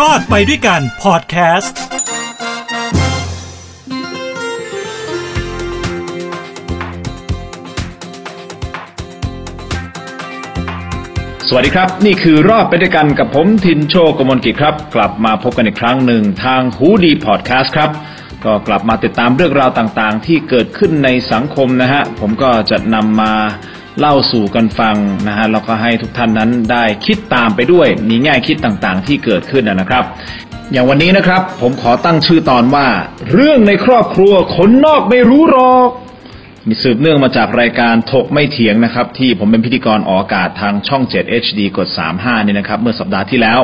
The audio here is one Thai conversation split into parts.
รอดไปด้วยกันพอดแคสต์สวัสดีครับ นี่คือรอดไปด้วยกันกับผมทินโชกมลกิจครับ กลับมาพบกันอีกครั้งหนึ่งทางฮูดีพอดแคสต์ครับ ก็กลับมาติดตามเรื่องราวต่างๆ ที่เกิดขึ้นในสังคมนะฮะ ผมก็จะนำมา เล่าสู่กันฟังนะฮะแล้วก็ให้ทุกท่านนั้นได้คิดตามไปด้วยมีแง่คิดต่างๆ ที่เกิดขึ้นนะครับ อย่างวันนี้นะครับ ผมขอตั้งชื่อตอนว่า เรื่องในครอบครัวคนนอกไม่รู้หรอกมีสืบเนื่องมาจากรายการถกไม่เถียงนะครับ ที่ผมเป็นพิธีกรออกอากาศทางช่อง 7 HD กด 35เนี่ยนะครับ เมื่อสัปดาห์ที่แล้ว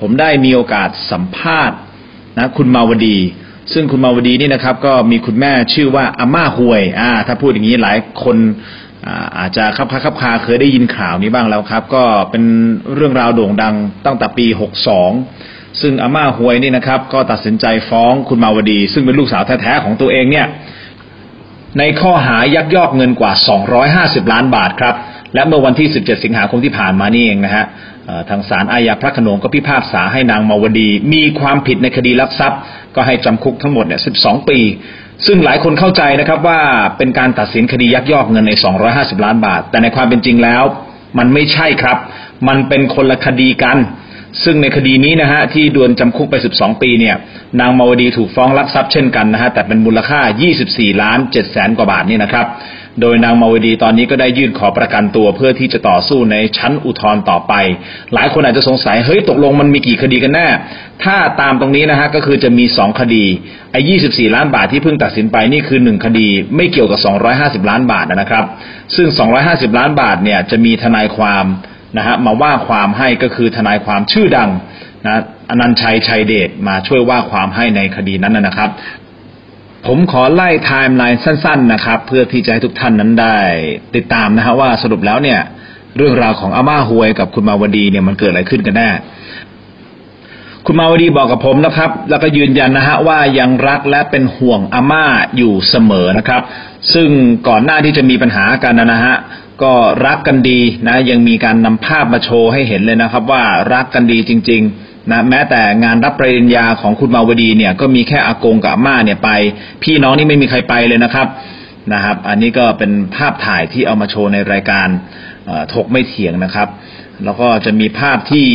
ผมได้มีโอกาสสัมภาษณ์นะคุณมาวดี ซึ่งคุณมาวดีนี่นะครับ ก็มีคุณแม่ชื่อว่าอาม่าหวยอ่าถ้าพูดอย่างนี้หลายคน อาจจะคับคาคับคาเคยได้ยินข่าวนี้บ้างแล้วครับ ก็เป็นเรื่องราวโด่งดังตั้งแต่ปี 62 ซึ่งอาม่าหวยนี่นะครับ ก็ตัดสินใจฟ้องคุณมาวดี ซึ่งเป็นลูกสาวแท้ๆของตัวเองเนี่ยในข้อหายักยอกเงินกว่า 250 ล้านบาทครับ และเมื่อวันที่ 17 สิงหาคมที่ผ่านมานี่เองนะฮะทางศาลอาญาพระขนงก็พิพากษาให้นางมาวดี มีความผิดในคดีลักทรัพย์ ก็ให้จำคุกทั้งหมดเนี่ย 12 ปี ซึ่งหลายคนเข้าใจนะครับว่าเป็นการตัดสินคดียักยอกเงินใน 250 ล้านบาท แต่ในความเป็นจริงแล้ว มันไม่ใช่ครับ มันเป็นคนละคดีกัน ซึ่งในคดีนี้นะฮะที่ดวนจำคุกไป 12 ปีเนี่ยนางมาวดีถูกฟ้องลักทรัพย์เช่นกันนะฮะแต่เป็นมูลค่า 24 ล้าน7แสนกว่าบาทนี่นะครับ โดยนางมาวดีตอนนี้ก็ได้ยื่นขอประกันตัวเพื่อที่จะต่อสู้ในชั้นอุทธรณ์ต่อไป หลายคนอาจจะสงสัยเฮ้ยตกลงมันมีกี่คดีกันแน่ ถ้าตามตรงนี้นะฮะก็คือจะมี 2 คดีไอ้24 ล้านบาทที่เพิ่งตัดสินไปนี่คือ 1 คดี ไม่เกี่ยวกับ 250 ล้านบาทนะครับ ซึ่ง 250 ล้านบาทเนี่ยจะมีทนายความนะฮะมาว่าความให้ก็คือทนายความชื่อดังนะอนันต์ชัย ไชยเดชมาช่วยว่าความให้ในคดีนั้นนะครับ ผมขอไล่ไทม์ไลน์สั้น ๆ นะครับ เพื่อที่จะให้ทุกท่านนั้นได้ ติดตามนะฮะว่าสรุปแล้วเนี่ย เรื่องราวของอาม่าฮวยกับคุณมาวดีเนี่ยมันเกิดอะไรขึ้นกันแน่คุณมาวดีบอกกับผมนะครับ แล้วก็ยืนยันนะฮะว่ายังรักและเป็นห่วงอาม่าอยู่เสมอนะครับ ซึ่งก่อนหน้าที่จะมีปัญหากันนะฮะก็รักกันดีนะ ยังมีการนำภาพมาโชว์ให้เห็นเลยนะครับ ว่ารักกันดีจริง ๆ นะแม้แต่งานรับปริญญาของคุณมาวดีเนี่ยก็มีแค่อากงกับอาม่าเนี่ยไป พี่น้องนี่ไม่มีใครไปเลยนะครับนะครับ อันนี้ก็เป็นภาพถ่ายที่เอามาโชว์ในรายการถกไม่เถียงนะครับ แล้วก็จะมีภาพที่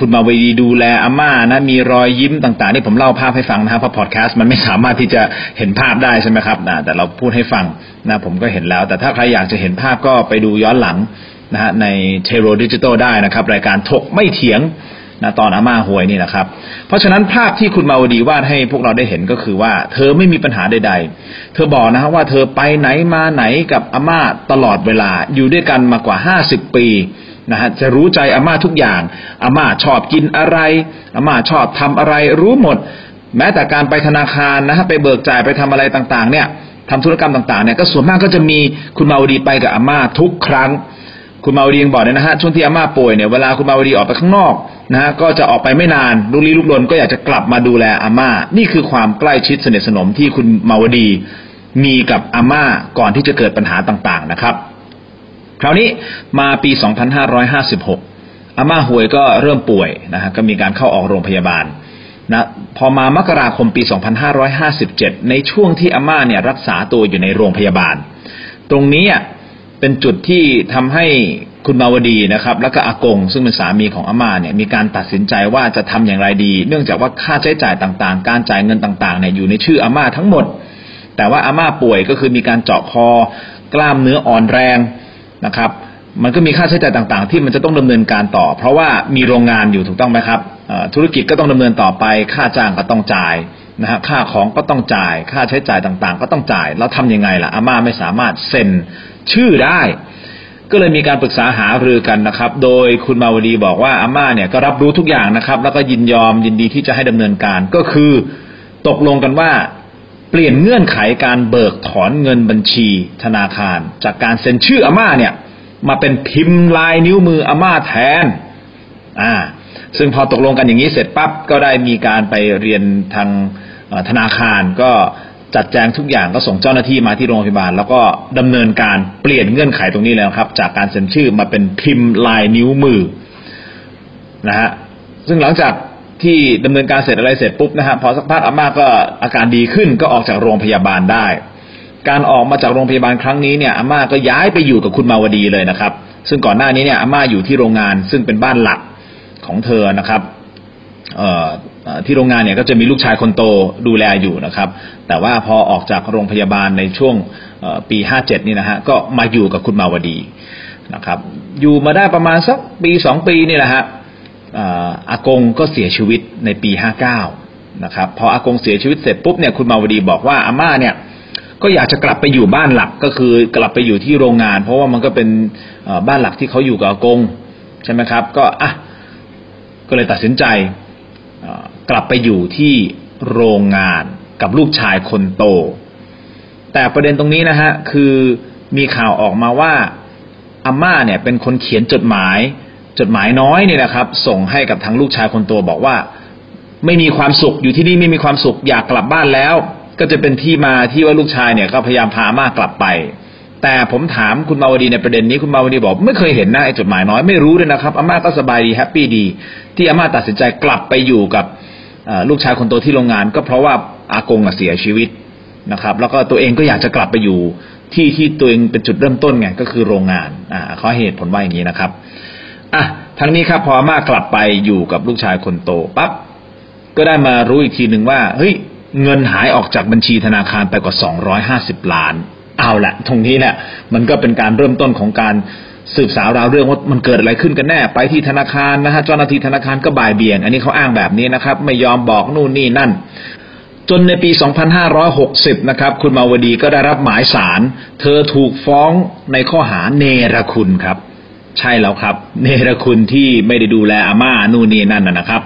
คุณมาวดีดูแลอาม่านะมีรอยยิ้มต่างๆนี่ผมเล่าภาพให้ฟังนะครับเพราะพอดแคสต์มันไม่สามารถที่จะเห็นภาพได้ใช่ไหมครับนะแต่เราพูดให้ฟังนะผมก็เห็นแล้ว แต่ถ้าใครอยากจะเห็นภาพก็ไปดูย้อนหลังนะฮะในเทโรดิจิตอลได้นะครับ รายการถกไม่เถียง นะตอนอาม่าหวยนี่นะครับ เพราะฉะนั้นภาพที่คุณมาวดีวาดให้พวกเราได้เห็นก็คือว่า เธอไม่มีปัญหาใด ๆ เธอบอกนะฮะว่าเธอไปไหนมาไหนกับอาม่าตลอดเวลาอยู่ด้วยกันมากว่าห้าสิบปีนะฮะจะรู้ใจอาม่าทุกอย่างอาม่าชอบกินอะไรอาม่าชอบทำอะไรรู้หมด แม้แต่การไปธนาคารนะฮะไปเบิกจ่ายไปทำอะไรต่างๆ เนี่ยทำธุรกรรมต่างๆเนี่ยก็ส่วนมากก็จะมีคุณมาวดีไปกับอาม่าทุกครั้ง คุณมาวดียังบอกเลยนะฮะช่วงที่อาม่าป่วยเนี่ยเวลาคุณมาวดีออกไปข้างนอกนะฮะก็จะออกไปไม่นานลุกลี้ลุกลนก็อยากจะกลับมาดูแลอาม่า นี่คือความใกล้ชิดสนิทสนมที่คุณมาวดีมีกับอาม่าก่อนที่จะเกิดปัญหาต่างๆนะครับ คราวนี้มาปี 2556 อาม่าหวยก็เริ่มป่วยนะฮะก็มีการเข้าออกโรงพยาบาลนะพอมามกราคมปี 2557 ในช่วงที่อาม่าเนี่ยรักษาตัวอยู่ในโรงพยาบาล ตรงนี้อะ เป็นจุดที่ทำให้คุณมาวดีนะครับ แล้วก็อากง ซึ่งเป็นสามีของอาม่าเนี่ยมีการตัดสินใจว่าจะทำอย่างไรดี เนื่องจากว่าค่าใช้จ่ายต่างๆ การจ่ายเงินต่างๆเนี่ยอยู่ในชื่ออาม่าทั้งหมด แต่ว่าอาม่าป่วยก็คือมีการเจาะคอ กล้ามเนื้ออ่อนแรงนะครับ มันก็มีค่าใช้จ่ายต่างๆ ที่มันจะต้องดำเนินการต่อ เพราะว่ามีโรงงานอยู่ถูกต้องไหมครับธุรกิจก็ต้องดำเนินต่อไปค่าจ้างก็ต้องจ่าย นะฮะค่าของก็ต้องจ่าย ค่าใช้จ่ายต่างๆ ก็ต้องจ่าย แล้วทำยังไงล่ะอาม่าไม่สามารถเซ็นชื่อได้ ก็เลยมีการปรึกษาหารือกันนะครับ โดยคุณมาวดีบอกว่าอาม่าเนี่ยก็รับรู้ทุกอย่างนะครับ แล้วก็ยินยอมยินดีที่จะให้ดำเนินการก็คือตกลงกันว่าเปลี่ยนเงื่อนไขการเบิกถอนเงินบัญชีธนาคาร จากการเซ็นชื่ออาม่าเนี่ย มาเป็นพิมพ์ลายนิ้วมืออาม่าแทน อ่า ซึ่งพอตกลงกันอย่างนี้เสร็จปั๊บก็ได้มีการไปเรียนทาง ธนาคารก็จัดแจงทุกอย่างก็ส่งเจ้าหน้าที่มาที่โรงพยาบาล แล้วก็ดำเนินการเปลี่ยนเงื่อนไขตรงนี้แล้วครับ จากการเซ็นชื่อมาเป็นพิมพ์ลายนิ้วมือนะฮะซึ่งหลังจากที่ดำเนินการเสร็จอะไรเสร็จปุ๊บนะฮะพอสักพักอาม่าก็อาการดีขึ้นก็ออกจากโรงพยาบาลได้ การออกมาจากโรงพยาบาลครั้งนี้เนี่ยอาม่าก็ย้ายไปอยู่กับคุณมาวดีเลยนะครับ ซึ่งก่อนหน้านี้เนี่ยอาม่าอยู่ที่โรงงานซึ่งเป็นบ้านหลักของเธอนะครับ ที่โรงงานเนี่ยก็จะมีลูกชายคนโตดูแลอยู่นะครับ แต่ว่าพอออกจากโรงพยาบาลในช่วงปีห้าเจ็ดนี่นะฮะก็มาอยู่กับคุณมาวดีนะครับ อยู่มาได้ประมาณสักปีสองปีนี่แหละฮะอากงก็เสียชีวิตในปีห้าเก้านะครับ พออากงเสียชีวิตเสร็จปุ๊บเนี่ยคุณมาวดีบอกว่าอาม่าเนี่ยก็อยากจะกลับไปอยู่บ้านหลักก็คือกลับไปอยู่ที่โรงงาน เพราะว่ามันก็เป็นบ้านหลักที่เขาอยู่กับอากงใช่ไหมครับ ก็อะก็เลยตัดสินใจ กลับไปอยู่ที่โรงงานกับลูกชายคนโต แต่ประเด็นตรงนี้นะฮะคือมีข่าวออกมาว่าอาม่าเนี่ยเป็นคนเขียนจดหมาย จดหมายน้อยเนี่ยนะครับ ส่งให้กับทางลูกชายคนโตบอกว่า ไม่มีความสุขอยู่ที่นี่ไม่มีความสุขอยากกลับบ้านแล้ว ก็จะเป็นที่มาที่ว่าลูกชายเนี่ยก็พยายามพาม่ากลับไป แต่ผมถามคุณมาวดีในประเด็นนี้คุณมาวดีบอก ไม่เคยเห็นนะไอ้จดหมายน้อยไม่รู้เลยนะครับอาม่าก็สบายดีแฮปปี้ดี ที่อาม่าตัดสินใจกลับไปอยู่กับ ลูกชายคนโตที่โรงงาน ก็เพราะว่าอากงเสียชีวิตนะครับ แล้วก็ตัวเองก็อยากจะกลับไปอยู่ที่ที่ตัวเองเป็นจุดเริ่มต้นไงก็คือโรงงานอ่าเขาเหตุผลว่าอย่างนี้นะครับอะทั้งนี้ครับพอมากลับไปอยู่กับลูกชายคนโตปั๊บก็ได้มารู้อีกทีหนึ่งว่าเฮ้ยเงินหายออกจากบัญชีธนาคารไปกว่าสองร้อยห้าสิบล้าน เอาละตรงนี้แหละมันก็เป็นการเริ่มต้นของการ สืบสาวราวเรื่องว่ามันเกิดอะไรขึ้นกันแน่ ไปที่ธนาคารนะฮะเจ้าหน้าที่ธนาคารก็บ่ายเบี่ยง อันนี้เขาอ้างแบบนี้นะครับ ไม่ยอมบอกนู่นนี่นั่น จนในปี 2560 นะครับ คุณมาวดีก็ได้รับหมายสาร เธอถูกฟ้องในข้อหาเนรคุณครับ ใช่แล้วครับ เนรคุณที่ไม่ได้ดูแลอาม่านู่นนี่นั่นนะครับ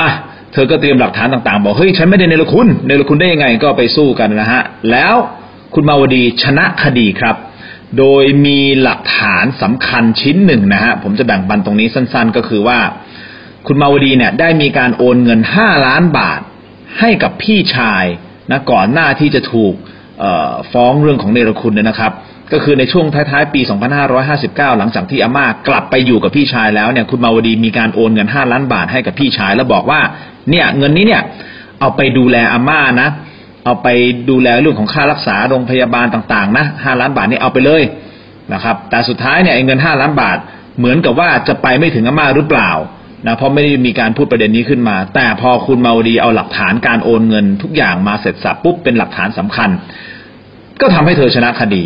อะเธอก็เตรียมหลักฐานต่างๆ บอกเฮ้ยฉันไม่ได้เนรคุณเนรคุณได้ยังไงก็ไปสู้กันนะฮะแล้วคุณมาวดีชนะคดีครับ โดยมีหลักฐานสำคัญชิ้นหนึ่งนะฮะผมจะแบ่งปันตรงนี้สั้นๆ ก็คือว่า คุณมาวดีเนี่ยได้มีการโอนเงินห้าล้านบาท ให้กับพี่ชายนะก่อนหน้าที่จะถูกฟ้องเรื่องของเนรคุณเนี่ยนะครับ ก็คือในช่วงท้ายๆปี 2559 หลังจากที่อาม่ากลับไปอยู่กับพี่ชายแล้วเนี่ยคุณมาวดีมีการโอนเงิน 5 ล้านบาทให้กับพี่ชาย แล้วบอกว่าเนี่ยเงินนี้เนี่ยเอาไปดูแลอาม่านะ เอาไปดูแลเรื่องของค่ารักษาโรงพยาบาลต่างๆนะห้าล้านบาทนี่เอาไปเลยนะครับ แต่สุดท้ายเนี่ยเงินห้าล้านบาท เหมือนกับว่าจะไปไม่ถึงอาม่าหรือเปล่านะเพราะไม่ได้มีการพูดประเด็นนี้ขึ้นมา แต่พอคุณมาดีเอาหลักฐานการโอนเงิน ทุกอย่างมาเสร็จสับปุ๊บเป็นหลักฐานสำคัญ ก็ทำให้เธอชนะคดี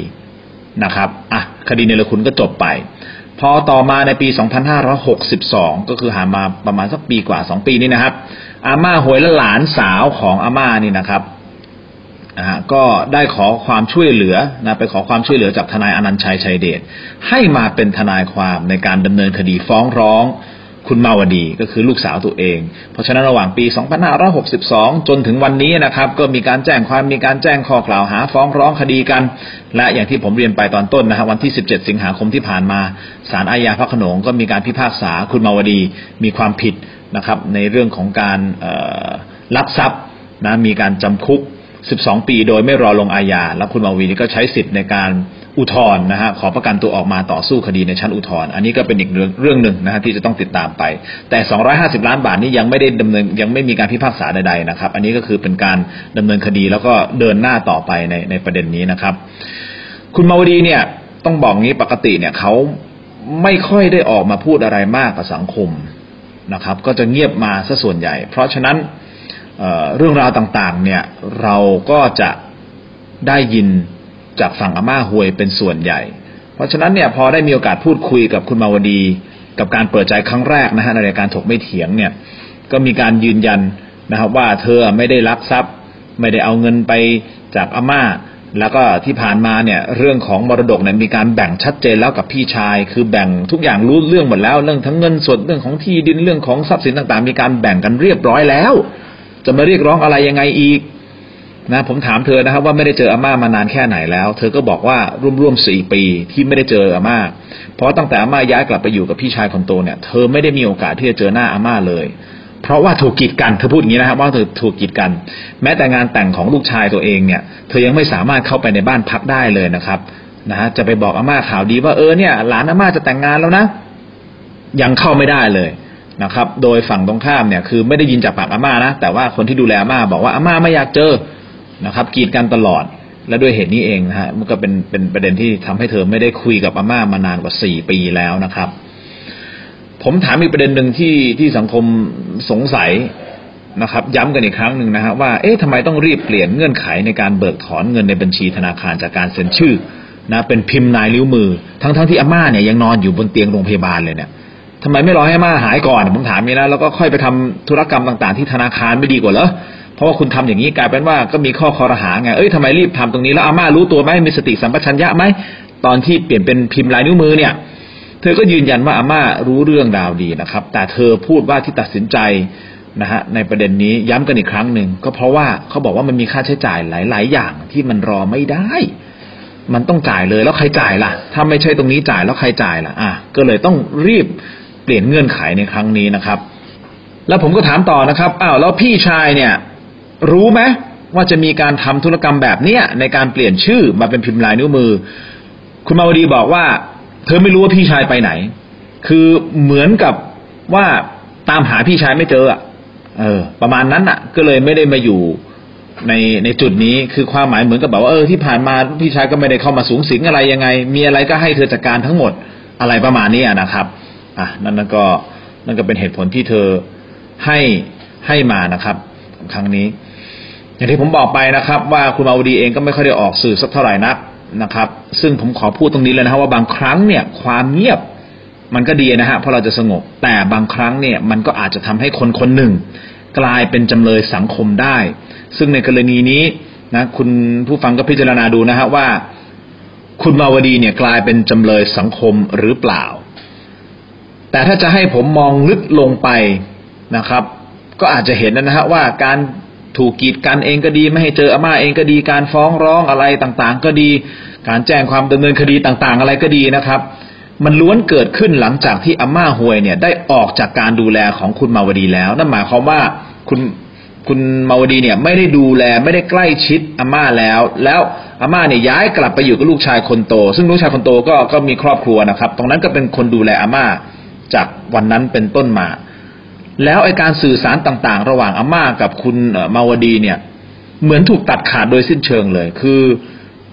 นะครับอะคดีเนรคุณก็จบไป พอต่อมาในปี 2562 ก็คือหามาประมาณสักปีกว่า 2 ปีนี้นะครับ อาม่าหวยและหลานสาวของอาม่านี่นะครับ นะฮะก็ได้ขอความช่วยเหลือนะไปขอความช่วยเหลือจากทนายอนันต์ชัยชัยเดชให้มาเป็นทนายความในการดำเนินคดีฟ้องร้องคุณมาวดีก็คือลูกสาวตัวเอง เพราะฉะนั้นระหว่างปี 2562 จนถึงวันนี้นะครับ ก็มีการแจ้งความมีการแจ้งข้อกล่าวหาฟ้องร้องคดีกัน และอย่างที่ผมเรียนไปตอนต้นนะครับวันที่ 17 สิงหาคมที่ผ่านมาศาลอาญาพระขนงก็มีการพิพากษาคุณมาวดีมีความผิดนะครับในเรื่องของการลักทรัพย์นะมีการจำคุก 12 ปีโดยไม่รอลงอาญา แล้วคุณมาวีนี่ก็ใช้สิทธิ์ในการอุทธรณ์นะฮะขอประกันตัวออกมาต่อสู้คดีในชั้นอุทธรณ์อันนี้ก็เป็นอีกเรื่องเรื่องหนึ่งนะฮะที่จะต้องติดตามไป แต่ 250 ล้านบาทนี้ยังไม่ได้ดำเนินยังไม่มีการพิพากษาใดๆนะครับ อันนี้ก็คือเป็นการดำเนินคดีแล้วก็เดินหน้าต่อไปในในประเด็นนี้นะครับ คุณมาวดีเนี่ยต้องบอกงี้ปกติเนี่ยเขาไม่ค่อยได้ออกมาพูดอะไรมากกับสังคมนะครับ ก็จะเงียบมาซะส่วนใหญ่ เพราะฉะนั้น เรื่องราวต่างๆ เนี่ย เราก็จะได้ยินจากฝั่งอาม่าหวยเป็นส่วนใหญ่ เพราะฉะนั้นเนี่ยพอได้มีโอกาสพูดคุยกับคุณมาวดี กับการเปิดใจครั้งแรกนะฮะในรายการถกไม่เถียงเนี่ย ก็มีการยืนยันนะครับว่าเธอไม่ได้ลักทรัพย์ ไม่ได้เอาเงินไปจากอาม่า แล้วก็ที่ผ่านมาเนี่ยเรื่องของมรดกเนี่ยมีการแบ่งชัดเจนแล้วกับพี่ชาย คือแบ่งทุกอย่างรู้เรื่องหมดแล้ว เรื่องทั้งเงินสดเรื่องของที่ดินเรื่องของทรัพย์สินต่างๆ มีการแบ่งกันเรียบร้อยแล้ว จะมาเรียกร้องอะไรยังไงอีก นะ ผมถามเธอนะครับ ว่าไม่ได้เจออาม่ามานานแค่ไหนแล้ว เธอก็บอกว่าร่วมๆสี่ปีที่ไม่ได้เจออาม่า เพราะตั้งแต่อาม่าย้ายกลับไปอยู่กับพี่ชายคนโตเนี่ยเธอไม่ได้มีโอกาสที่จะเจอหน้าอาม่าเลย เพราะว่าถูกกีดกันเธอพูดอย่างนี้นะครับ ว่าเธอถูกกีดกัน แม้แต่งานแต่งของลูกชายตัวเองเนี่ย เธอยังไม่สามารถเข้าไปในบ้านพักได้เลยนะครับนะฮะจะไปบอกอาม่าข่าวดีว่าเออเนี่ย หลานอาม่าจะแต่งงานแล้วนะ ยังเข้าไม่ได้เลย นะครับ โดยฝั่งตรงข้ามเนี่ยคือไม่ได้ยินจากปากอาม่านะ แต่ว่าคนที่ดูแลอาม่าบอกว่าอาม่าไม่อยากเจอนะครับ กีดกันตลอด และด้วยเหตุนี้เองนะฮะมันก็เป็นเป็นประเด็นที่ทำให้เธอไม่ได้คุยกับอาม่ามานานกว่าสี่ปีแล้วนะครับ ผมถามอีกประเด็นหนึ่งที่ที่สังคมสงสัยนะครับ ย้ำกันอีกครั้งหนึ่งนะฮะว่าเอ๊ะทำไมต้องรีบเปลี่ยนเงื่อนไขในการเบิกถอนเงินในบัญชีธนาคารจากการเซ็นชื่อนะเป็นพิมพ์ลายนิ้วมือ ทั้งๆทที่อาม่าเนี่ยยังนอนอยู่บนเตียงโรงพยาบาลเลยเนี่ย ทำไมไม่รอให้อาม่าหายก่อนผมถามนี้นะแล้วก็ค่อยไปทำธุรกรรมต่าง ๆ ที่ธนาคารไม่ดีกว่าเหรอเพราะว่าคุณทำอย่างนี้กลายเป็นว่าก็มีข้อคอรหาไงเอ้ยทำไมรีบทำตรงนี้แล้วอาม่ารู้ตัวไหมมีสติสัมปชัญญะไหมตอนที่เปลี่ยนเป็นพิมพ์ลายนิ้วมือเนี่ย เธอก็ยืนยันว่าอาม่ารู้เรื่องราวดีนะครับ แต่เธอพูดว่าที่ตัดสินใจนะฮะในประเด็นนี้ย้ำกันอีกครั้งหนึ่งก็เพราะว่าเขาบอกว่ามันมีค่าใช้จ่ายหลาย ๆ อย่างที่มันรอไม่ได้ มันต้องจ่ายเลยแล้วใครจ่ายล่ะ ถ้าไม่ใช่ตรงนี้จ่ายแล้วใครจ่ายล่ะ อะก็เลยต้องรีบ ปลี่ยนเงื่อนไขในครั้งนี้นะครับ แล้วผมก็ถามต่อนะครับอ้าวแล้วพี่ชายเนี่ย รู้ไหมว่าจะมีการทำธุรกรรมแบบเนี้ยในการเปลี่ยนชื่อมาเป็นพิมพ์ลายนิ้วมือ คุณมาวดีบอกว่า เธอไม่รู้ว่าพี่ชายไปไหน คือเหมือนกับว่าตามหาพี่ชายไม่เจออะเออ ประมาณนั้นอะก็เลยไม่ได้มาอยู่ในในจุดนี้คือความหมายเหมือนกับแบบว่าเออที่ผ่านมาพี่ชายก็ไม่ได้เข้ามาสูงสิงอะไรยังไง มีอะไรก็ให้เธอจัดการทั้งหมดอะไรประมาณนี้นะครับ อะนั่นนั่นก็นั่นก็เป็นเหตุผลที่เธอให้ให้มานะครับ ครั้งนี้ อย่างที่ผมบอกไปนะครับ ว่าคุณมาวดีเองก็ไม่ค่อยได้ออกสื่อสักเท่าไหร่นักนะครับ ซึ่งผมขอพูดตรงนี้เลยนะครับว่าบางครั้งเนี่ย ความเงียบมันก็ดีนะฮะเพราะเราจะสงบ แต่บางครั้งเนี่ยมันก็อาจจะทำให้คนคนหนึ่ง กลายเป็นจำเลยสังคมได้ ซึ่งในกรณีนี้นะคุณผู้ฟังก็พิจารณาดูนะฮะว่า คุณมาวดีเนี่ยกลายเป็นจำเลยสังคมหรือเปล่า แต่ถ้าจะให้ผมมองลึกลงไปนะครับ ก็อาจจะเห็นนะฮะว่าการถูกกีดกันเองก็ดี ไม่ให้เจออาม่าเองก็ดี การฟ้องร้องอะไรต่างๆ ก็ดี การแจ้งความดำเนินคดีต่างๆ อะไรก็ดีนะครับ มันล้วนเกิดขึ้นหลังจากที่อาม่าหวยเนี่ยได้ออกจากการดูแลของคุณมาวดีแล้ว นั่นหมายความว่าคุณคุณมาวดีเนี่ยไม่ได้ดูแลไม่ได้ใกล้ชิดอาม่าแล้ว แล้วอาม่าเนี่ยย้ายกลับไปอยู่กับลูกชายคนโต ซึ่งลูกชายคนโตก็ก็มีครอบครัวนะครับ ตรงนั้นก็เป็นคนดูแลอาม่า จากวันนั้นเป็นต้นมา แล้วไอการสื่อสารต่างๆ ระหว่างอาม่ากับคุณมาวดีเนี่ย เหมือนถูกตัดขาดโดยสิ้นเชิงเลย คือ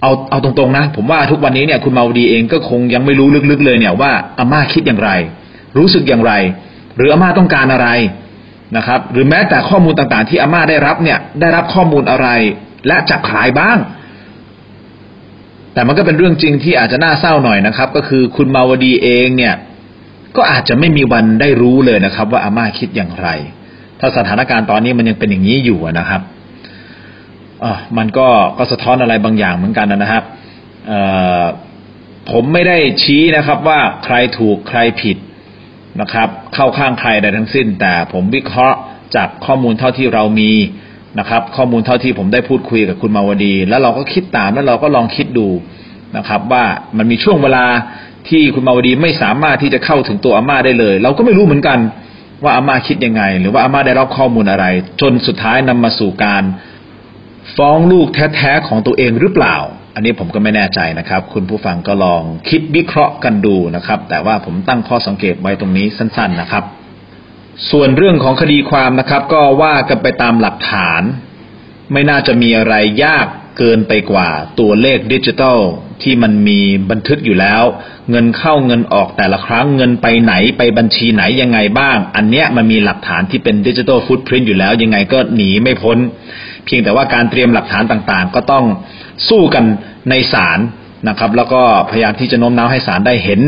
เอาเอาตรงๆนะ ผมว่าทุกวันนี้เนี่ยคุณมาวดีเองก็คงยังไม่รู้ลึกๆเลยเนี่ยว่าอาม่าคิดอย่างไร รู้สึกอย่างไร หรืออาม่าต้องการอะไรนะครับ หรือแม้แต่ข้อมูลต่างๆ ที่อาม่าได้รับเนี่ย ได้รับข้อมูลอะไร และจากใครบ้าง แต่มันก็เป็นเรื่องจริงที่อาจจะน่าเศร้าหน่อยนะครับ ก็คือคุณมาวดีเองเนี่ย ก็อาจจะไม่มีวันได้รู้เลยนะครับ ว่าอาม่าคิดอย่างไร ถ้าสถานการณ์ตอนนี้มันยังเป็นอย่างนี้อยู่นะครับอมันก็ก็สะท้อนอะไรบางอย่างเหมือนกันนะครับผมไม่ได้ชี้นะครับว่าใครถูกใครผิดนะครับ เข้าข้างใครใดทั้งสิ้น แต่ผมวิเคราะห์จากข้อมูลเท่าที่เรามีนะครับ ข้อมูลเท่าที่ผมได้พูดคุยกับคุณมาวดี แล้วเราก็คิดตามแล้วเราก็ลองคิดดูนะครับ ว่ามันมีช่วงเวลา ที่คุณมาวดีไม่สามารถที่จะเข้าถึงตัวอาม่าได้เลย เราก็ไม่รู้เหมือนกันว่าอาม่าคิดยังไง หรือว่าอาม่าได้รับข้อมูลอะไร จนสุดท้ายนำมาสู่การ ฟ้องลูกแท้ๆของตัวเองหรือเปล่า อันนี้ผมก็ไม่แน่ใจนะครับ คุณผู้ฟังก็ลองคิดวิเคราะห์กันดูนะครับ แต่ว่าผมตั้งข้อสังเกตไว้ตรงนี้สั้น ๆนะครับ ส่วนเรื่องของคดีความนะครับ ก็ว่ากันไปตามหลักฐาน ไม่น่าจะมีอะไรยากเกินไปกว่าตัวเลขดิจิทัล ที่มันมีบันทึกอยู่แล้ว เงินเข้าเงินออกแต่ละครั้งเงินไปไหนไปบัญชีไหนยังไงบ้าง อันเนี้ยมันมีหลักฐานที่เป็นดิจิทัลฟุตพิ้นอยู่แล้ว ยังไงก็หนีไม่พ้น เพียงแต่ว่าการเตรียมหลักฐานต่างๆ ก็ต้องสู้กันในศาลนะครับ แล้วก็พยายามที่จะโน้มน้าวให้ศาลได้เห็น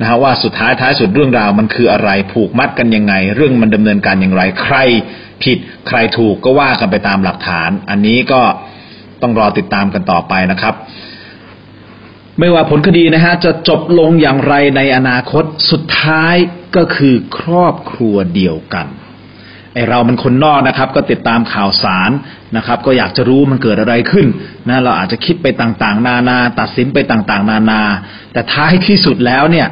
นะฮะว่าสุดท้ายท้ายสุดเรื่องราวมันคืออะไรผูกมัดกันยังไง เรื่องมันดำเนินการอย่างไร ใครผิดใครถูกก็ว่ากันไปตามหลักฐาน อันนี้ก็ต้องรอติดตามกันต่อไปนะครับ ไม่ว่าผลคดีนะฮะจะจบลงอย่างไรในอนาคตสุดท้ายก็คือครอบครัวเดียวกันไอเรามันคนนอกนะครับ ก็ติดตามข่าวสารนะครับ ก็อยากจะรู้มันเกิดอะไรขึ้นนะเราอาจจะคิดไปต่างๆ นานา ตัดสินไปต่างๆ นานา แต่ท้ายที่สุดแล้วเนี่ย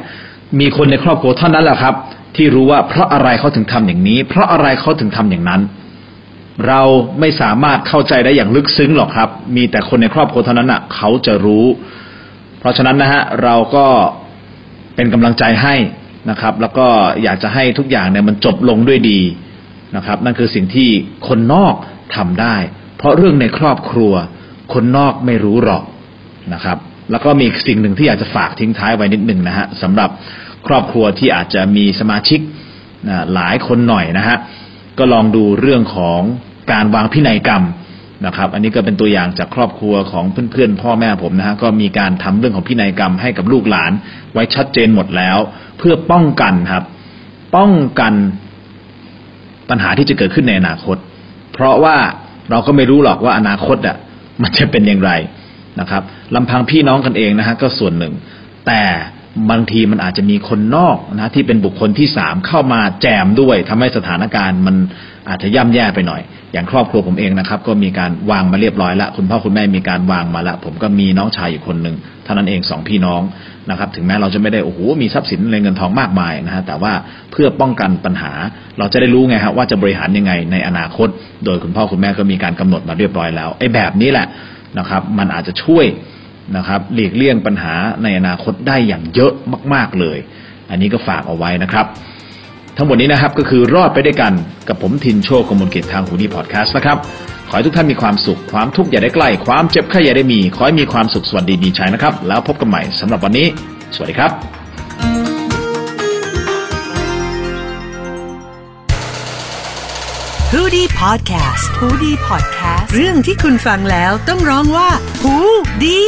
มีคนในครอบครัวเท่านั้นแหละครับ ที่รู้ว่าเพราะอะไรเขาถึงทำอย่างนี้ เพราะอะไรเขาถึงทำอย่างนั้น เราไม่สามารถเข้าใจได้อย่างลึกซึ้งหรอกครับ มีแต่คนในครอบครัวเท่านั้นอะเขาจะรู้ เพราะฉะนั้นนะฮะเราก็เป็นกำลังใจให้นะครับ แล้วก็อยากจะให้ทุกอย่างเนี่ยมันจบลงด้วยดีนะครับ นั่นคือสิ่งที่คนนอกทำได้ เพราะเรื่องในครอบครัว คนนอกไม่รู้หรอกนะครับ แล้วก็มีสิ่งหนึ่งที่อยากจะฝากทิ้งท้ายไว้นิดหนึ่งนะฮะสำหรับครอบครัวที่อาจจะมีสมาชิกหลายคนหน่อยนะฮะก็ลองดูเรื่องของการวางพินัยกรรม นะครับ อันนี้ก็เป็นตัวอย่างจากครอบครัวของเพื่อนๆพ่อแม่ผมนะฮะก็มีการทำเรื่องของพินัยกรรมให้กับลูกหลาน ไว้ชัดเจนหมดแล้ว เพื่อป้องกันครับ ป้องกันปัญหาที่จะเกิดขึ้นในอนาคต เพราะว่าเราก็ไม่รู้หรอกว่าอนาคตอะมันจะเป็นอย่างไรนะครับลำพังพี่น้องกันเองนะฮะก็ส่วนหนึ่ง แต่บางทีมันอาจจะมีคนนอกนะที่เป็นบุคคลที่สามเข้ามาแจมด้วยทำให้สถานการณ์มันอาจจะย่ำแย่ไปหน่อย อย่างครอบครัวผมเองนะครับ ก็มีการวางมาเรียบร้อยล้วคุณพ่อคุณแม่มีการวางมาล้วผมก็มีน้องชายอีกคนหนึ่งเท่านั้นเองสองพี่น้องนะครับ ถึงแม้เราจะไม่ได้โอ้โหมีทรัพย์สินเงินทองมากมายนะฮะแต่ว่าเพื่อป้องกันปัญหา เราจะได้รู้ไงฮะว่าจะบริหารยังไงในอนาคต โดยคุณพ่อคุณแม่ก็มีการกำหนดมาเรียบร้อยแล้วไอ้แบบนี้แหละนะครับ มันอาจจะช่วยนะครับหลีกเลี่ยงปัญหาในอนาคตได้อย่างเยอะมาก ๆเลย อันนี้ก็ฝากเอาไว้นะครับ ทั้งหมดนี้นะครับก็คือรอดไปด้วยกันกับผมทินโชคกมลกิจทางหูดีพอดแคสต์นะครับ ขอให้ทุกท่านมีความสุข ความทุกข์อย่าได้ใกล้ ความเจ็บไข้อย่าได้มี ขอให้มีความสุขสวัสดีมีชัยนะครับ แล้วพบกันใหม่สำหรับวันนี้ สวัสดีครับฮูดี้พอดแคสต์ฮูดี้พอดแคสต์ เรื่องที่คุณฟังแล้วต้องร้องว่าฮูดี